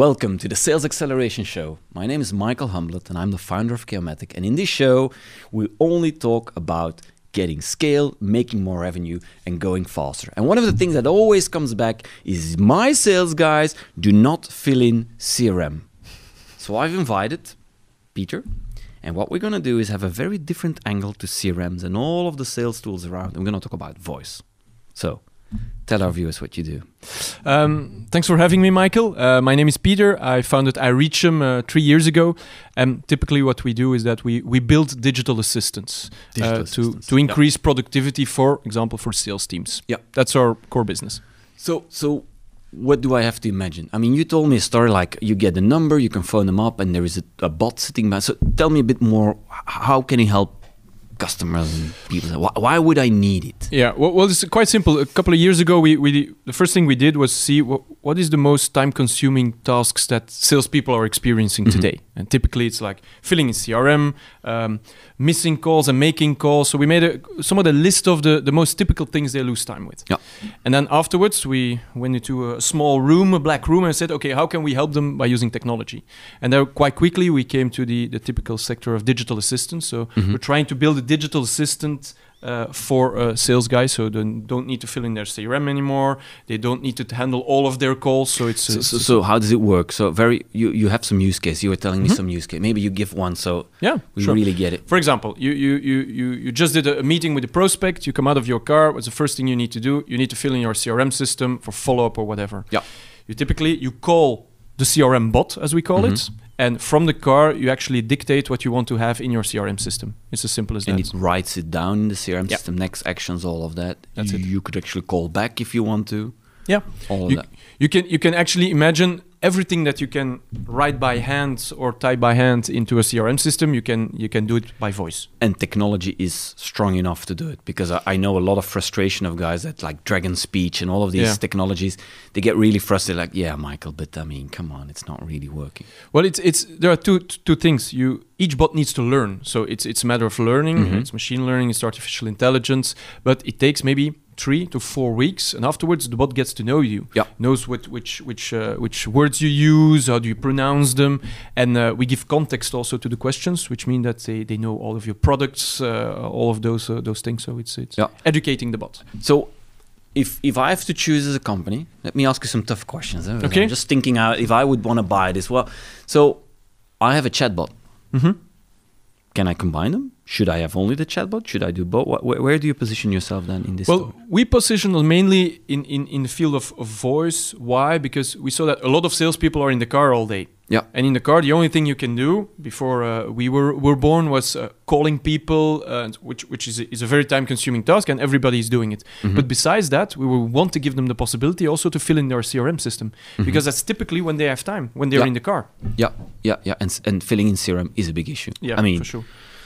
Welcome to the Sales Acceleration Show. My name is Michael Humblet and I'm the founder of Chaomatic. And in this show, we only talk about getting scale, making more revenue, and going faster. And one of the things that always comes back is my sales guys do not fill in CRM. So I've invited Peter. And what we're going to do is have a very different angle to CRMs and all of the sales tools around. And we're going to talk about voice. So tell our viewers what you do. Um, thanks for having me, Michael. Uh, my name is Peter. I founded iReachm uh, three years ago. And typically, what we do is that we, we build digital assistants, Digital uh, assistants, to, to increase productivity, for example, for sales teams. Yeah. That's our core business. So, so what do I have to imagine? I mean, you told me a story like you get a number, you can phone them up, and there is a, a bot sitting by. So, tell me a bit more. How can he help customers and people? Why, why would I need it? Yeah, well, well, it's quite simple. A couple of years ago, we, we the first thing we did was see what, what is the most time-consuming tasks that salespeople are experiencing Mhm. today. And typically, it's like filling in CRM, um, missing calls, and making calls. So we made a, some of the list of the, the most typical things they lose time with. Yeah. And then afterwards, we went into a small room, a black room, and said, okay, how can we help them by using technology? And then quite quickly, we came to the, the typical sector of digital assistance. So Mhm. we're trying to build a digital assistant uh, for uh, sales guys, so they don't need to fill in their CRM anymore. They don't need to handle all of their calls. So it's, So, so, so how does it work? So, very you, you have some use case. You were telling me Mhm. some use case. Maybe you give one so yeah, we sure. really get it. For example, you, you, you, you, you just did a a meeting with a prospect, you come out of your car, what's the first thing you need to do? You need to fill in your CRM system for follow up or whatever. Yeah. You typically you call the CRM bot as we call it, Mhm. And from the car you actually dictate what you want to have in your CRM system. It's as simple as And that. And it writes it down in the CRM Yeah. system, next actions, all of that. That's you, it. you could actually call back if you want to. Yeah. All You, that. you can you can actually imagine everything that you can write by hand or type by hand into a CRM system. You can you can do it by voice. and technology is strong enough to do it because I, I know a lot of frustration of guys that like dragon speech and all of these Yeah. technologies they get really frustrated like yeah michael but i mean come on it's not really working Well, it's it's there are two two things. You each bot needs to learn, so it's it's a matter of learning. Mhm. It's machine learning. It's artificial intelligence, but it takes maybe three to four weeks, and afterwards the bot gets to know you. Yeah. knows what which which uh, which words you use, how do you pronounce them, and uh, we give context also to the questions, which mean that they, they know all of your products, uh, all of those uh, those things. So it's it's Yeah. educating the bot. so if if i have to choose as a company let me ask you some tough questions eh? Okay. i'm just thinking out if i would want to buy this well so i have a chatbot Mm-hmm. can i combine them should i have only the chatbot should i do both where, where do you position yourself then in this Well, story? we position mainly in, in, in the field of, of voice. Why? Because we saw that a lot of salespeople are in the car all day. Yeah. And in the car, the only thing you can do before uh, we were, were born was uh, calling people, uh, which, which is, a, is a very time consuming task, and everybody is doing it. Mhm. But besides that, we will want to give them the possibility also to fill in their CRM system, Mhm. because that's typically when they have time, when they're Yeah. in the car. yeah yeah yeah and, and filling in crm is a big issue Yeah, i mean for sure.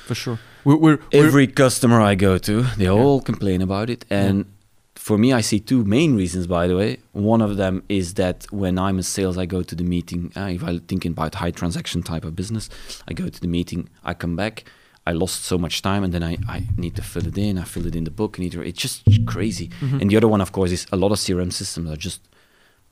For sure. We're, we're, we're- every customer I go to, they all complain about it. And for me, I see two main reasons, by the way. One of them is that when I'm in sales, I go to the meeting. Uh, if I'm thinking about high transaction type of business, I go to the meeting, I come back, I lost so much time, and then I, I need to fill it in. I fill it in the book, and it's just crazy. Mhm. And the other one, of course, is a lot of CRM systems are just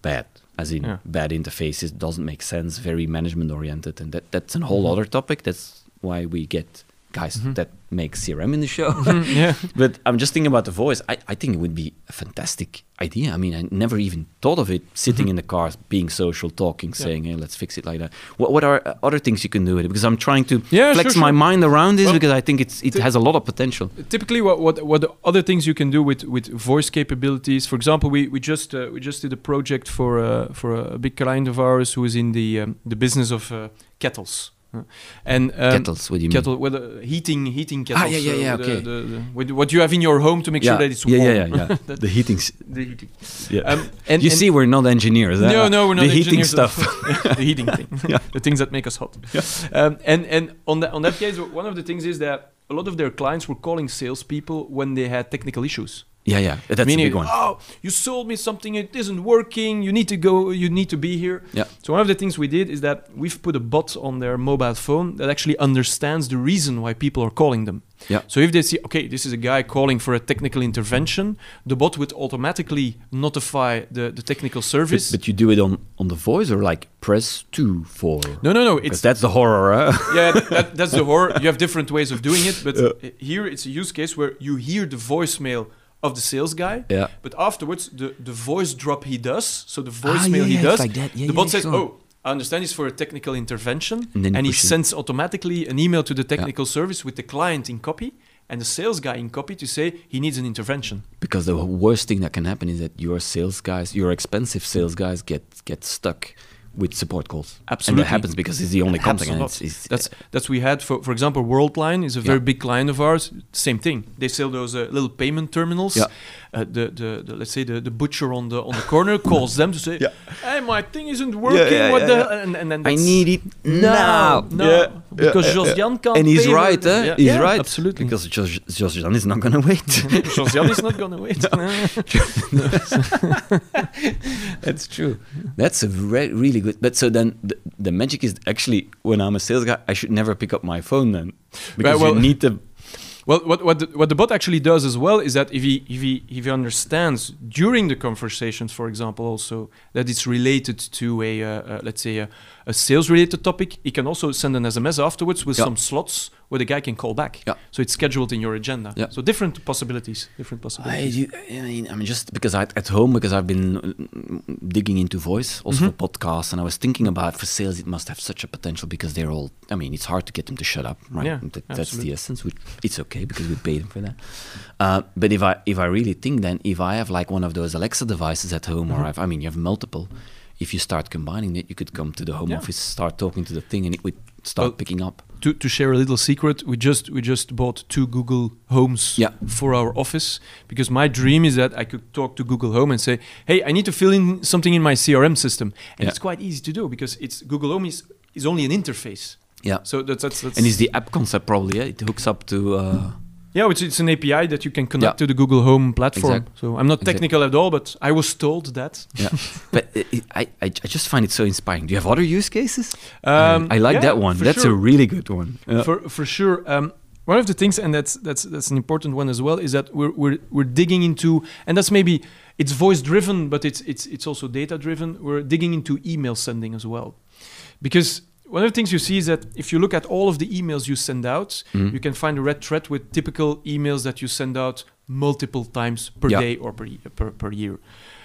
bad, as in Yeah. bad interfaces, doesn't make sense, very management oriented, and that, that's a whole Mhm. other topic. That's why we get guys Mhm. that make CRM in the show. Mhm, yeah. but I'm just thinking about the voice. I, I think it would be a fantastic idea. I mean, I never even thought of it sitting Mhm. in the car, being social, talking, Yeah. saying, hey, let's fix it like that. What, what are uh, other things you can do with it? Because I'm trying to Yeah, flex sure, my sure. mind around this Well, because I think it's, it has a lot of potential. typically what, what what the other things you can do with with voice capabilities for example we we just uh, we just did a project for uh, for a big client of ours who is in the um, the business of uh, kettles and um, Kettles, what do you mean? kettle with uh, heating heating kettles Ah, yeah, yeah, uh, yeah, the- okay. the, the, with what you have in your home to make yeah. sure that it's warm yeah, yeah, yeah. That- the heating. the heating Yeah. um, and you and- see, we're not engineers. no, no, we're not The heating stuff. the heating thing, Yeah. the things that make us hot. Um, and and on that on that case, one of the things is that a lot of their clients were calling salespeople when they had technical issues. Yeah, yeah, that's Meaning, a big one. oh, you sold me something, it isn't working. You need to go. You need to be here. Yeah. So one of the things we did is that we've put a bot on their mobile phone that actually understands the reason why people are calling them. Yeah. So if they see, okay, this is a guy calling for a technical intervention, the bot would automatically notify the, the technical service. but you do it on, on the voice or like press two for. no, no, no. It's that's the horror. Huh? yeah, that, that, that's the horror. You have different ways of doing it, but uh, here it's a use case where you hear the voicemail of the sales guy, yeah. but afterwards the, the voice drop he does, so the Ah, voicemail yeah, he yeah, it's does, like that. Yeah, the bot says. "Oh, I understand it's for a technical intervention," And and he sends automatically an email to the technical service with the client in copy and the sales guy in copy to say he needs an intervention. Because the worst thing that can happen is that your sales guys, your expensive sales guys, get get stuck with support calls. Absolutely, And that happens because it's the only It. And it's, it's, That's that's we had for for example, Worldline is a very Yeah. big client of ours. Same thing. They sell those uh, little payment terminals. Yeah. Uh, the, the the let's say the, the butcher on the on the corner calls them to say, Yeah. "Hey, my thing isn't working. yeah, what yeah, the?" yeah. And, and then I need it now. no, Yeah, because yeah, yeah, Josiane can't. and he's pay right, eh? Yeah, He's yeah, right. Absolutely. Because Jos- Josiane is not going to wait. Josiane is not gonna wait. That's true. That's a re- really good. But so then the, the magic is actually when I'm a sales guy, I should never pick up my phone then because well- you need to. Well, what what the, what the bot actually does as well is that if he if he if he understands during the conversations, for example, also that it's related to a uh, uh, let's say a, a sales related topic, he can also send an SMS afterwards with Yeah. some slots where the guy can call back. Yeah. So it's scheduled in your agenda. Yeah. So different possibilities, different possibilities. I mean, I mean, just because I at home because I've been mm, digging into voice also Mhm. for podcasts, and I was thinking about for sales, it must have such a potential because they're all. I mean, it's hard to get them to shut up, right? Yeah, That- that's the essence. Which it's okay because we pay them for that. Uh, but if I if I really think, then if I have like one of those Alexa devices at home, Mhm. or I've, I mean, you have multiple. If you start combining it, you could come to the home Yeah. office, start talking to the thing, and it would start Well, picking up. to, to share a little secret, we just we just bought two Google Homes Yeah. for our office because my dream is that I could talk to Google Home and say, "Hey, I need to fill in something in my CRM system," and Yeah. it's quite easy to do because it's Google Home is is only an interface. Yeah. So that's that's, that's And is the app concept probably? Yeah, it hooks up to. Uh, yeah, it's, it's an API that you can connect Yeah. to the Google Home platform. Exact- So I'm not technical at all, but I was told that. Yeah, but it, I I just find it so inspiring. Do you have other use cases? Um, I like yeah, that one. That's sure. a really good one. Yeah. for for sure. Um, one of the things, and that's that's that's an important one as well, is that we're we're we're digging into, and that's maybe it's voice driven, but it's it's it's also data driven. We're digging into email sending as well, because one of the things you see is that if you look at all of the emails you send out, Mhm. you can find a red thread with typical emails that you send out multiple times per Yeah. day or per, per per year.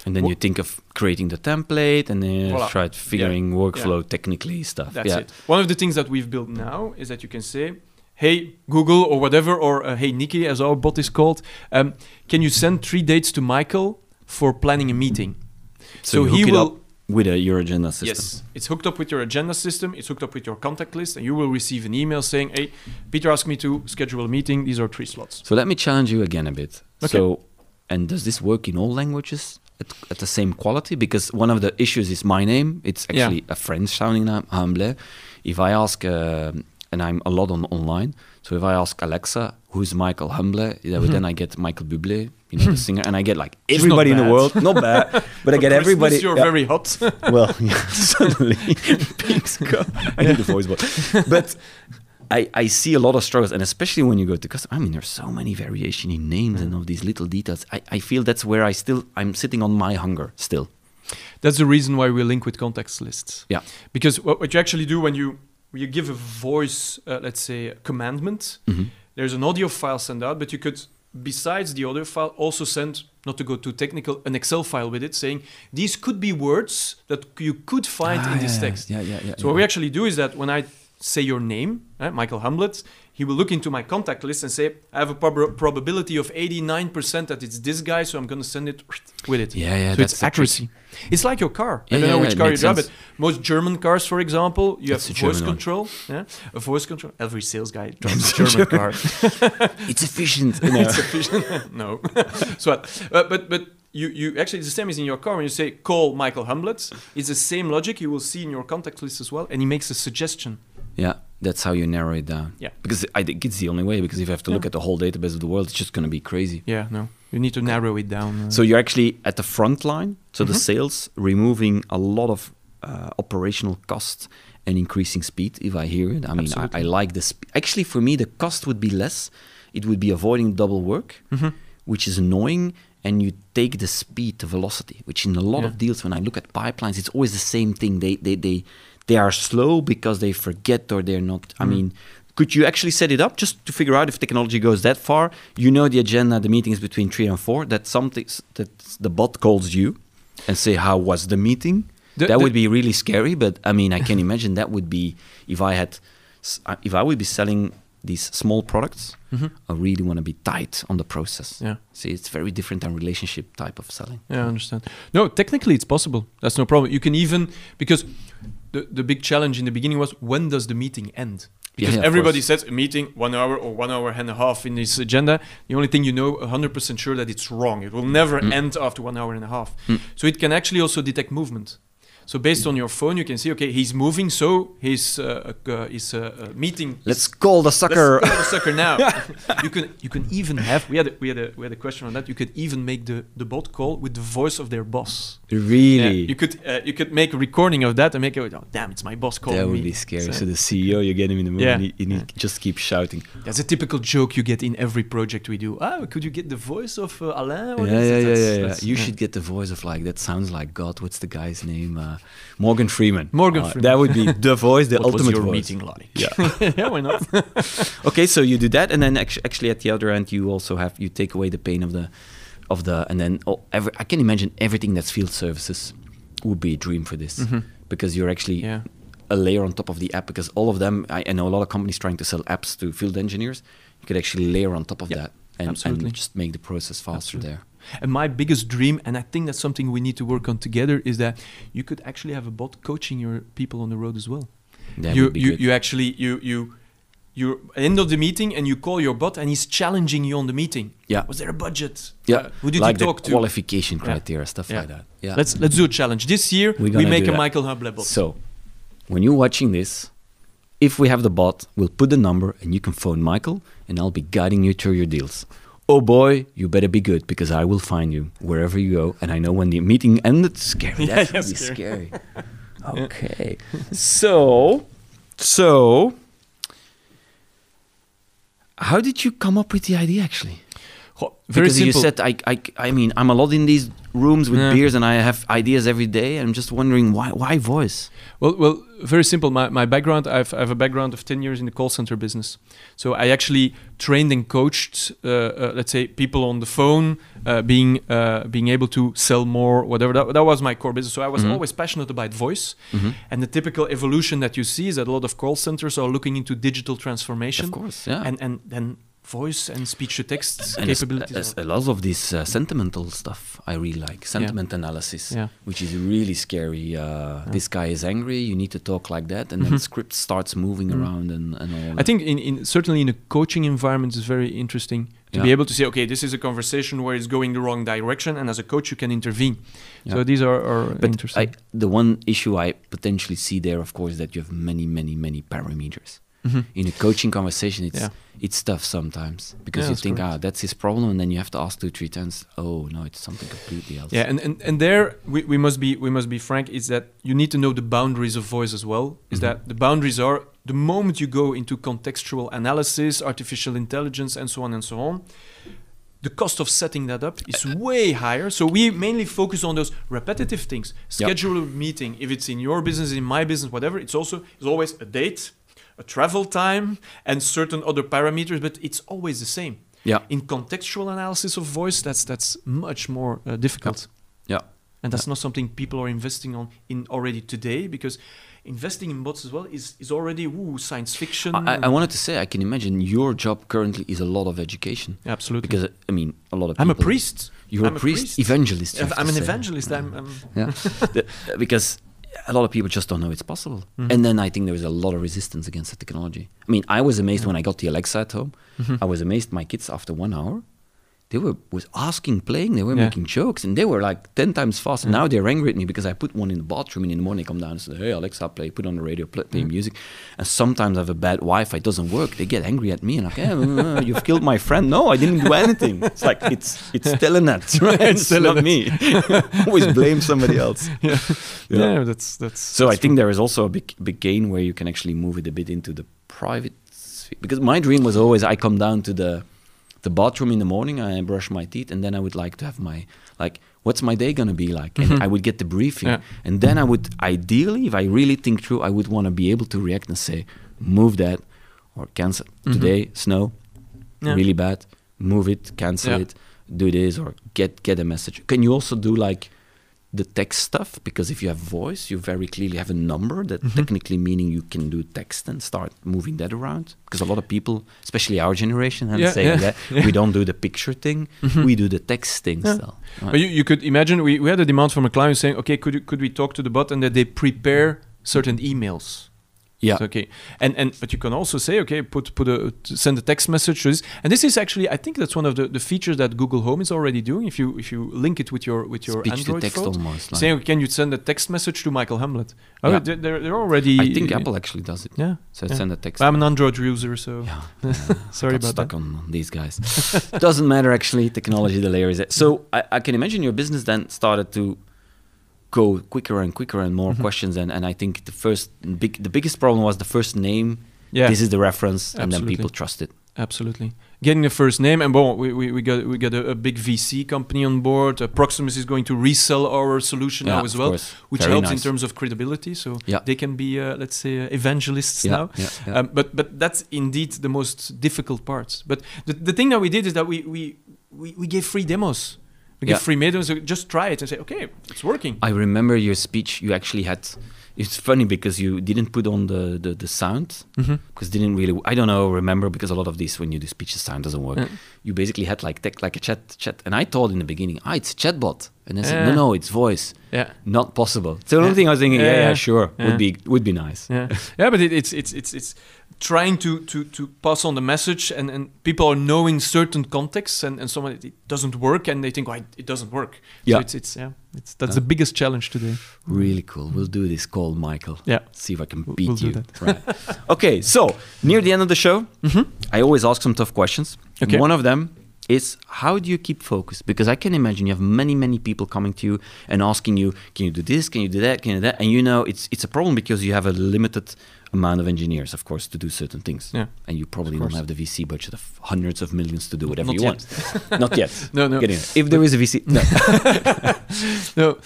and then you think of creating the template, and then you Voilà. try figuring workflow technically stuff. That's yeah. it. One of the things that we've built now is that you can say, "Hey Google" or whatever, or uh, "Hey Nikki," as our bot is called, um, can you send three dates to Michael for planning a meeting? So, So he will- up with a, your agenda system. Yes, it's hooked up with your agenda system. It's hooked up with your contact list, and you will receive an email saying, "Hey, Peter asked me to schedule a meeting. These are three slots." So let me challenge you again a bit. Okay. So, and does this work in all languages at, at the same quality? Because one of the issues is my name. It's Yeah. actually a French sounding name, Humblet. If I ask, uh, and I'm a lot on online, so if I ask Alexa, who's Michael Humblet, but then mm-hmm. I get Michael Bublé, you know, the hmm. singer, and I get like everybody in the world. Not bad, but I get Christmas, everybody. You're yeah. very hot. well, yeah, suddenly things go. I need the voice bot. But I, I see a lot of struggles, and especially when you go to custom. I mean, there's so many variation in names and mm. all these little details. I, I feel that's where I still I'm sitting on my hunger still. That's the reason why we link with context lists. Yeah. Because what, what you actually do when you when you give a voice, uh, let's say, a commandment, Mhm. there's an audio file sent out, but you could, besides the audio file, also send, not to go too technical, an Excel file with it saying these could be words that you could find Ah, in this text. Yeah, yeah, yeah. So what we actually do is that when I say your name, eh, Michael Humblet, he will look into my contact list and say, I have a prob- probability of 89% that it's this guy, so I'm going to send it with it. Yeah, yeah, So that's it's the trick. accuracy. It's like your car. Yeah, I don't yeah, know which it car you drive, sense. but most German cars, for example, you That's have voice German one. control. Yeah, a voice control. Every sales guy drives a German car. it's efficient. it's efficient. no. so, uh, but but you you actually the same as in your car when you say call Michael Humblet. It's the same logic you will see in your contact list as well, and he makes a suggestion. yeah, that's how you narrow it down. Yeah. Because I think it's the only way. Because if you have to look at the whole database of the world, it's just going to be crazy. Yeah, no. You need to narrow it down. uh, So you're actually at the front line. So the Mhm. sales removing a lot of uh, operational cost and increasing speed. If I hear it, I mean, I, I like this. Actually, for me, the cost would be less. It would be avoiding double work, Mhm. which is annoying. And you take the speed to velocity, which in a lot Yeah. of deals, when I look at pipelines, it's always the same thing. They they they they are slow because they forget or they're not. I Mm. mean, could you actually set it up just to figure out if technology goes that far? You know the agenda, the meeting is between three and four. That something that the bot calls you and say how was the meeting. The- that the- would be really scary. But I mean, I can imagine that would be if I had uh, if I would be selling these small products. Mhm. I really want to be tight on the process. Yeah. See, it's very different than relationship type of selling. Yeah, I understand. No, technically it's possible. That's no problem. You can even because the the big challenge in the beginning was when does the meeting end? Because yeah, everybody says a meeting one hour or one hour and a half in this agenda. The only thing you know 100% sure that it's wrong. It will never Mm. end after one hour and a half. Mm. So it can actually also detect movement. So based on your phone, you can see okay, he's moving, so he's uh, uh, his uh, uh, meeting Let's call the sucker. Let's call the sucker now. you can you can even have we had a, we had a we had a question on that. You could even make the, the bot call with the voice of their boss. really? Yeah, you could uh, you could make a recording of that and make it. Oh, damn, it's my boss calling that would me. be scary. So, So- the CEO, you get him in the room, Yeah. and he, and he Yeah. just keeps shouting. That's a typical joke you get in every project we do. Ah, could you get the voice of uh, Alain? Yeah, yeah, yeah, yeah, You should get the voice of like that sounds like God. What's the guy's name? Uh, Morgan Freeman. Morgan Uh, Freeman. That would be the voice, the What was ultimate your voice. meeting like? Yeah. yeah, why not? okay, so you do that, and then actually at the other end, you also have you take away the pain of the, of the, and then oh, every, I can imagine everything that's field services would be a dream for this Mhm. because you're actually Yeah. a layer on top of the app because all of them I, I know a lot of companies trying to sell apps to field engineers you could actually layer on top of Yeah, that and, and just make the process faster Absolutely. there And my biggest dream, and I think that's something we need to work on together, is that you could actually have a bot coaching your people on the road as well. that you would be you, good. you actually you you you at the end of the meeting and you call your bot and he's challenging you on the meeting. Yeah. Was there a budget? yeah Uh, who did like you talk the to? qualification Yeah. criteria stuff Yeah. like that yeah Let's let's do a challenge this year. Gonna make a that. Michael Humblet bot. so when you're watching this if we have the bot we'll put the number and you can phone michael and i'll be guiding you through your deals oh boy you better be good because i will find you wherever you go and i know when the meeting ended. Scary. That's yeah, really scary. scary. Okay. So so how did you come up with the idea actually very because simple. you said I, I I mean I'm a lot in these rooms with Yeah. beers and I have ideas every day I'm just wondering why why voice Well, well, very simple. My, my background, I've, I have a background of 10 years in the call center business. So I actually trained and coached, uh, uh, let's say, people on the phone, uh, being uh, being able to sell more, whatever. That, that was my core business. So I was Mhm. always passionate about voice. Mhm. And the typical evolution that you see is that a lot of call centers are looking into digital transformation. of course yeah And, and then voice and speech to text and capabilities. are- a lot of this uh, sentimental stuff I really like sentiment analysis Yeah. which is really scary uh, this guy is angry you need to talk like that and then Mhm. script starts moving Mhm. around and, and all I that. think in, in certainly in a coaching environment is very interesting to Yeah. be able to say, okay, this is a conversation where it's going the wrong direction, and as a coach, you can intervene. So these are, are but interesting. I, the one issue I potentially see there of course that you have many many many parameters Mhm. in a coaching conversation it's Yeah. it's tough sometimes because Yeah, you think correct. ah that's his problem and then you have to ask two three times oh no it's something completely else Yeah, and, and, and there we, we must be we must be frank. Is that you need to know the boundaries of voice as well. Is Mhm. that the boundaries are the moment you go into contextual analysis, artificial intelligence, and so on and so on. The cost of setting that up is way higher. So we mainly focus on those repetitive things. Schedule a meeting. If it's in your business, in my business, whatever, it's also it's always a date, a travel time, and certain other parameters. But it's always the same. yeah In contextual analysis of voice, that's that's much more uh, difficult. yeah And that's not something people are investing on in already today because investing in bots as well is, is already woo, science fiction. I, I- wanted to say I can imagine your job currently is a lot of education Absolutely. because I mean a lot of I'm a priest. You're I'm a a priest, priest. evangelist. I'm an say. evangelist. I'm, I'm Yeah, because a lot of people just don't know it's possible, Mhm. and then I think there's a lot of resistance against the technology. I mean, I was amazed when I got the Alexa at home. Mhm. I was amazed my kids after one hour they were was asking, playing, they were Yeah. making jokes, and they were like ten times faster. Now they're angry at me because I put one in the bathroom, and in the morning they come down and say, "Hey Alexa, play, put on the radio, play, play music." And sometimes I have a bad Wi-Fi, it doesn't work. They get angry at me and like, "Yeah, uh, you've killed my friend." No, I didn't do anything. It's like it's it's Telenet, right? it's not Telenet. me. Always blame somebody else. yeah. Yeah. yeah, that's that's. So I that's think there is also a big big gain where you can actually move it a bit into the private sphere. Because my dream was always I come down to the the bathroom in the morning, I brush my teeth, and then I would like to have my like what's my day gonna be like, and Mhm. I would get the briefing, Yeah. and then I would ideally, if I really think through, I would want to be able to react and say, move that or cancel Mhm. today snow, Yeah. really bad, move it, cancel Yeah. it, do this or get get a message. Can you also do like the text stuff because if you have voice you very clearly have a number that Mhm. technically meaning you can do text and start moving that around because a lot of people especially our generation and Yeah, saying yeah, that yeah. we don't do the picture thing Mhm. we do the text thing Yeah. still Right. But you, you could imagine we, we had a demand from a client saying, okay, could you, could we talk to the bot and that they prepare certain emails? Yeah So, okay, and and but you can also say, okay, put put a send a text message to this, and this is actually I think that's one of the, the features that Google Home is already doing. If you if you link it with your with your speech to Android text phone, almost like. saying, can you send a text message to Michael Humblet? Oh, Yeah. they're, they're already. I think Apple actually does it Yeah, so yeah. send a text I'm an Android user, so yeah, yeah. sorry about stuck that. on these guys. Doesn't matter actually. Technology, the layer is it. So I, I can imagine your business then started to go quicker and quicker and more Mhm. questions. And, and I think the first big, the biggest problem was the first name. Yeah, This is the reference, and then people trust it. Absolutely. Getting the first name, and well, we, we, we got we got a, a big VC company on board. Uh, Proximus is going to resell our solution now as well, course. which Very helps in terms of credibility. So Yeah. they can be, uh, let's say, uh, evangelists Yeah, now. yeah, yeah. Um, but but that's indeed the most difficult part. But the, the thing that we did is that we we, we, we gave free demos. We Yeah. gave free demos. So just try it and say, okay, it's working. I remember your speech. You actually had. It's funny because you didn't put on the, the, the sound Mm-hmm. because didn't really. I don't know. Remember because a lot of these when you do speech, the sound doesn't work. Yeah. You basically had like tech, like a chat chat, and I thought in the beginning, ah, it's a chatbot, and I said, no, Yeah. no, it's voice. Yeah. Not possible. So the only thing I was thinking, yeah, Yeah, sure, would be would be nice. yeah, yeah, but it, it's it's it's it's trying to to to pass on the message, and and people are knowing certain contexts, and and someone it, doesn't work, and they think, why it doesn't work. Yeah. so it's it's yeah, it's that's Yeah. the biggest challenge today. Really cool. We'll do this call, Michael. Yeah. See if I can We'll- beat we'll do you. that. Right. okay. So near the end of the show, Mm-hmm. I always ask some tough questions. Okay. One of them is how do you keep focus? Because I can imagine you have many, many people coming to you and asking you, can you do this? Can you do that? Can you do that? And you know, it's it's a problem because you have a limited amount of engineers, of course, to do certain things. Yeah. And you probably don't have the VC budget of hundreds of millions to do whatever Not you yet. want. Not yet. No, no. Getting there. If there is a VC, no. no.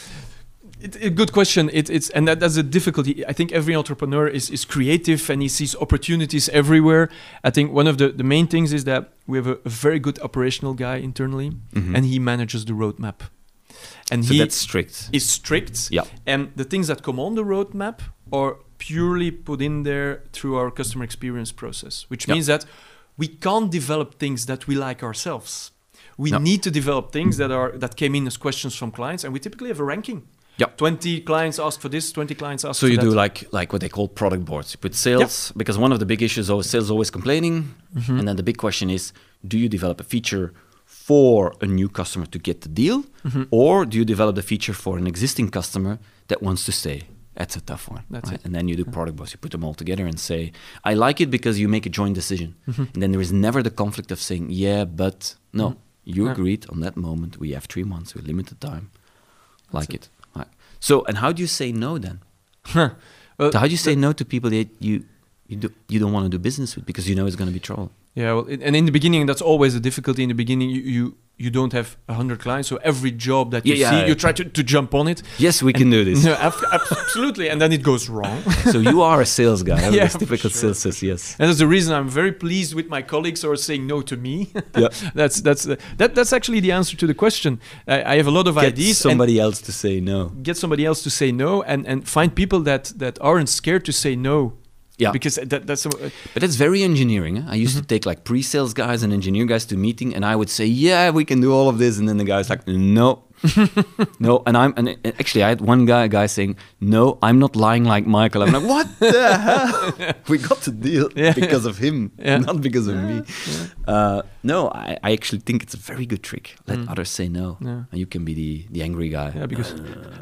It, a good question. It, it's and that, that's a difficulty. I think every entrepreneur is, is creative and he sees opportunities everywhere. I think one of the, the main things is that we have a, a very good operational guy internally, Mhm. and he manages the roadmap. And so he that's strict. is strict. Yeah. And the things that come on the roadmap are purely put in there through our customer experience process, which Yeah. means that we can't develop things that we like ourselves. We No. need to develop things that are that came in as questions from clients, and we typically have a ranking. Yeah. Twenty clients ask for this, twenty clients ask So for you that. do like like what they call product boards. You put sales because one of the big issues is sales always complaining, Mhm. and then the big question is: Do you develop a feature for a new customer to get the deal, Mhm. or do you develop the feature for an existing customer that wants to stay? That's a tough one. That's right? it. And then you do product boss. You put them all together and say, "I like it because you make a joint decision." Mhm. And then there is never the conflict of saying, "Yeah, but no." Mhm. You Yeah. agreed on that moment. We have three months. We limited time. That's like it. Right. So, and how do you say no then? Well, So how do you say no to people that you you, do, you don't want to do business with because you know it's going to be trouble? Yeah, well, it- and in the beginning, that's always a difficulty. In the beginning, you you, you don't have hundred clients, so every job that you Yeah, see, yeah. you try to, to jump on it. Yes, we can do this. No, absolutely, and then it goes wrong. so you are a sales guy. Yeah, typical sure, sales yes. And that's the reason I'm very pleased with my colleagues who are saying no to me. Yeah. that's that's uh, that that's actually the answer to the question. I, I have a lot of Get ideas. somebody else to say no. get somebody else to say no, and and find people that that aren't scared to say no. Yeah. because that that's. Uh, But that's very engineering. I used Mm-hmm. to take like pre-sales guys and engineer guys to meeting, and I would say, "Yeah, we can do all of this," and then the guy's like, "No, no, and I'm and uh, actually I had one guy guy saying, "No, I'm not lying like Michael." I'm like, "What the hell? we got to deal Yeah. because of him, Yeah. not because of me." Uh, no, I, I actually think it's a very good trick. Let Mm. others say no, Yeah. and you can be the the angry guy. Yeah, because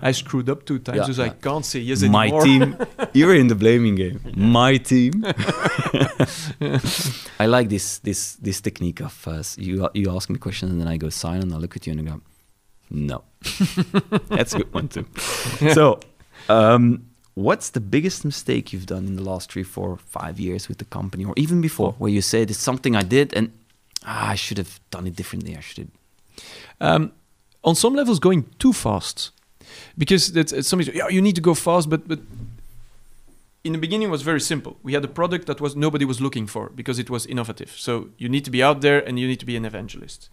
I screwed up two times, Yeah, so I yeah. can't say yes my anymore. My team, you're in the blaming game. My team. I like this this this technique of uh, you you ask me questions and then I go silent. I look at you and I go, no. That's a good one too. So, um, what's the biggest mistake you've done in the last three, four, five years with the company, or even before, where you said it's something I did and ah, I should have done it differently. I should have. um, on some levels going too fast because that's uh, somebody yeah you need to go fast but but in the beginning was very simple we had a product that was nobody was looking for because it was innovative so you need to be out there and you need to be an evangelist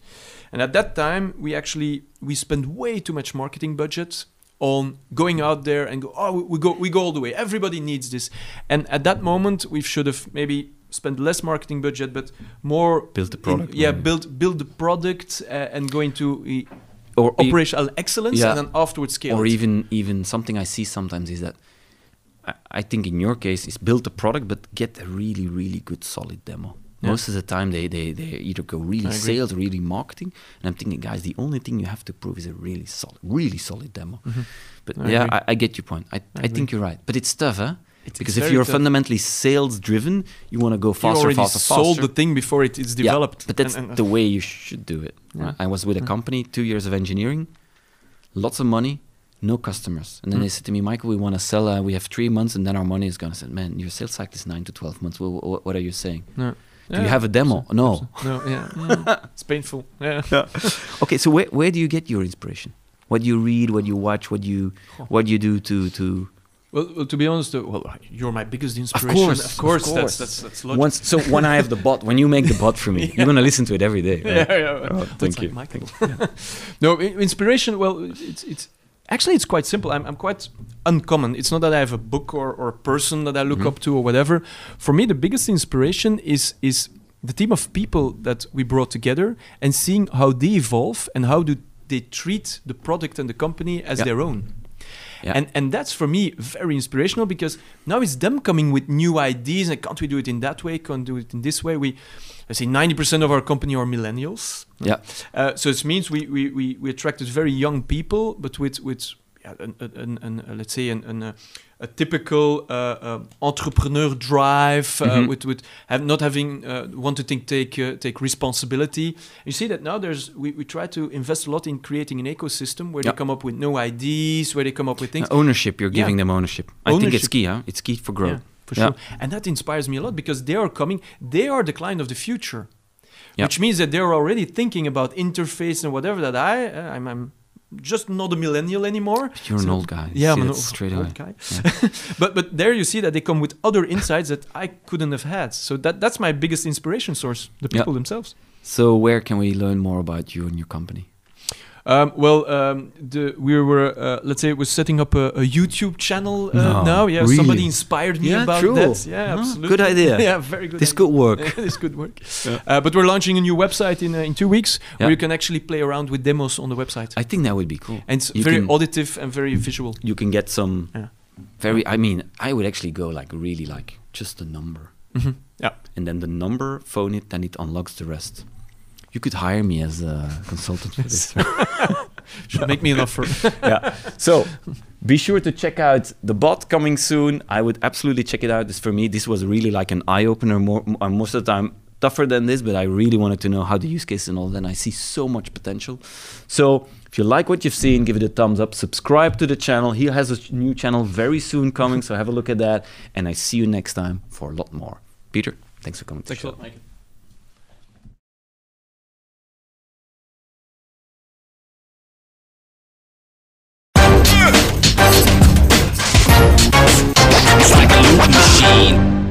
and at that time we actually we spent way too much marketing budget on going out there and go oh we, go we go all the way everybody needs this and at that moment we should have maybe spent less marketing budget but more Build the in- product, yeah maybe. build build the product uh, and go into uh, Or e- operational excellence Yeah. and then afterwards scale or it. even even something I see sometimes is that I, I think in your case is build the product but get a really really good solid demo. Yeah. Most of the time they, they, they either go really I sales, really marketing, and I'm thinking, guys, the only thing you have to prove is a really solid, really solid demo. Mm-hmm. But I yeah. I, I get your point. I, I, agree. think you're right. But it's tough, huh? It's- because it's if you're tough. fundamentally sales driven, you want to go you faster, already faster, faster. sold the thing before it, it's Yeah, developed but that's And- and- uh, the way you should do it. Yeah. right? I was with a company, two years of engineering, lots of money, no customers. And then Mm. they said to me, Michael, we want to sell, uh, we have three months and then our money is gone. I said, man, your sales cycle is nine to 12 months. Well, wh- what are you saying? No. Do you have a demo? No. no yeah, yeah. it's painful yeah okay, so where, where do you get your inspiration? What do you read? What do you watch? What do you, what do you do to, to well, well to be honest uh, well you're my biggest Of inspiration course, of course, of course. that's that's logical once, so when I have the bot, when you make the bot for me, you're going to listen to it every day. right? yeah, yeah. Oh, That's thank like you. Michael. no, i- inspiration. Well, it's it's actually it's quite simple. I'm I'm quite uncommon. It's not that I have a book or, or a person that I look Mhm. up to or whatever. For me, the biggest inspiration is is the team of people that we brought together and seeing how they evolve and how do they treat the product and the company as Yeah. their own. Yeah. And and that's for me very inspirational because now it's them coming with new ideas and can't we do it in that way? Can't do it in this way? We let's say ninety percent of our company are millennials. Yeah. Uh, so it means we, we, we, we attracted very young people, but with with yeah, an, an, uh, let's say an, an, uh, a typical uh, uh, entrepreneur drive, uh, Mhm. with with have not having want to think take take responsibility. You see that now there's we, we try to invest a lot in creating an ecosystem where Yeah. they come up with no ideas, where they come up with things. Uh, ownership, you're Yeah. giving them ownership. I think it's key, huh? It's key for growth. Yeah, for Yeah. sure. And that inspires me a lot because they are coming, they are the client of the future. Yeah. Which means that they're already thinking about interface and whatever that I, uh, I'm, I'm just not a millennial anymore. You're an old guy. Yeah, I'm an old, straight old away. guy. but but there you see that they come with other insights that I couldn't have had. So that that's my biggest inspiration source, the Yeah. people themselves. So where can we learn more about you and your company? Um, well, um, the, we were, uh, let's say, we're setting up a, a YouTube channel uh, No, now. Yeah, really? somebody inspired me Yeah, about true. that. Yeah, Ah, absolutely. good idea. yeah, very good. This idea. could work. this could work. Yeah. Uh, but we're launching a new website in uh, in two weeks Yeah. where you can actually play around with demos on the website. I think that would be cool. and it's you very can- auditive and very visual. You can get some Yeah. very. I mean, I would actually go like really like just a number, Mhm. Yeah. and then the number, phone it, then it unlocks the rest. You could hire me as a consultant for this. Should make me an offer. yeah. So be sure to check out the bot coming soon. I would absolutely check it out. This for me, this was really like an eye opener. More, uh, most of the time, tougher than this, but I really wanted to know how the use case and all that. And I see so much potential. So if you like what you've seen, give it a thumbs up. Subscribe to the channel. He has a new channel very soon coming, so have a look at that. And I see you next time for a lot more. Peter, thanks for coming. Thanks a lot, Mike. It's like a loop machine.